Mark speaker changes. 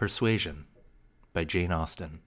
Speaker 1: Persuasion by Jane Austen.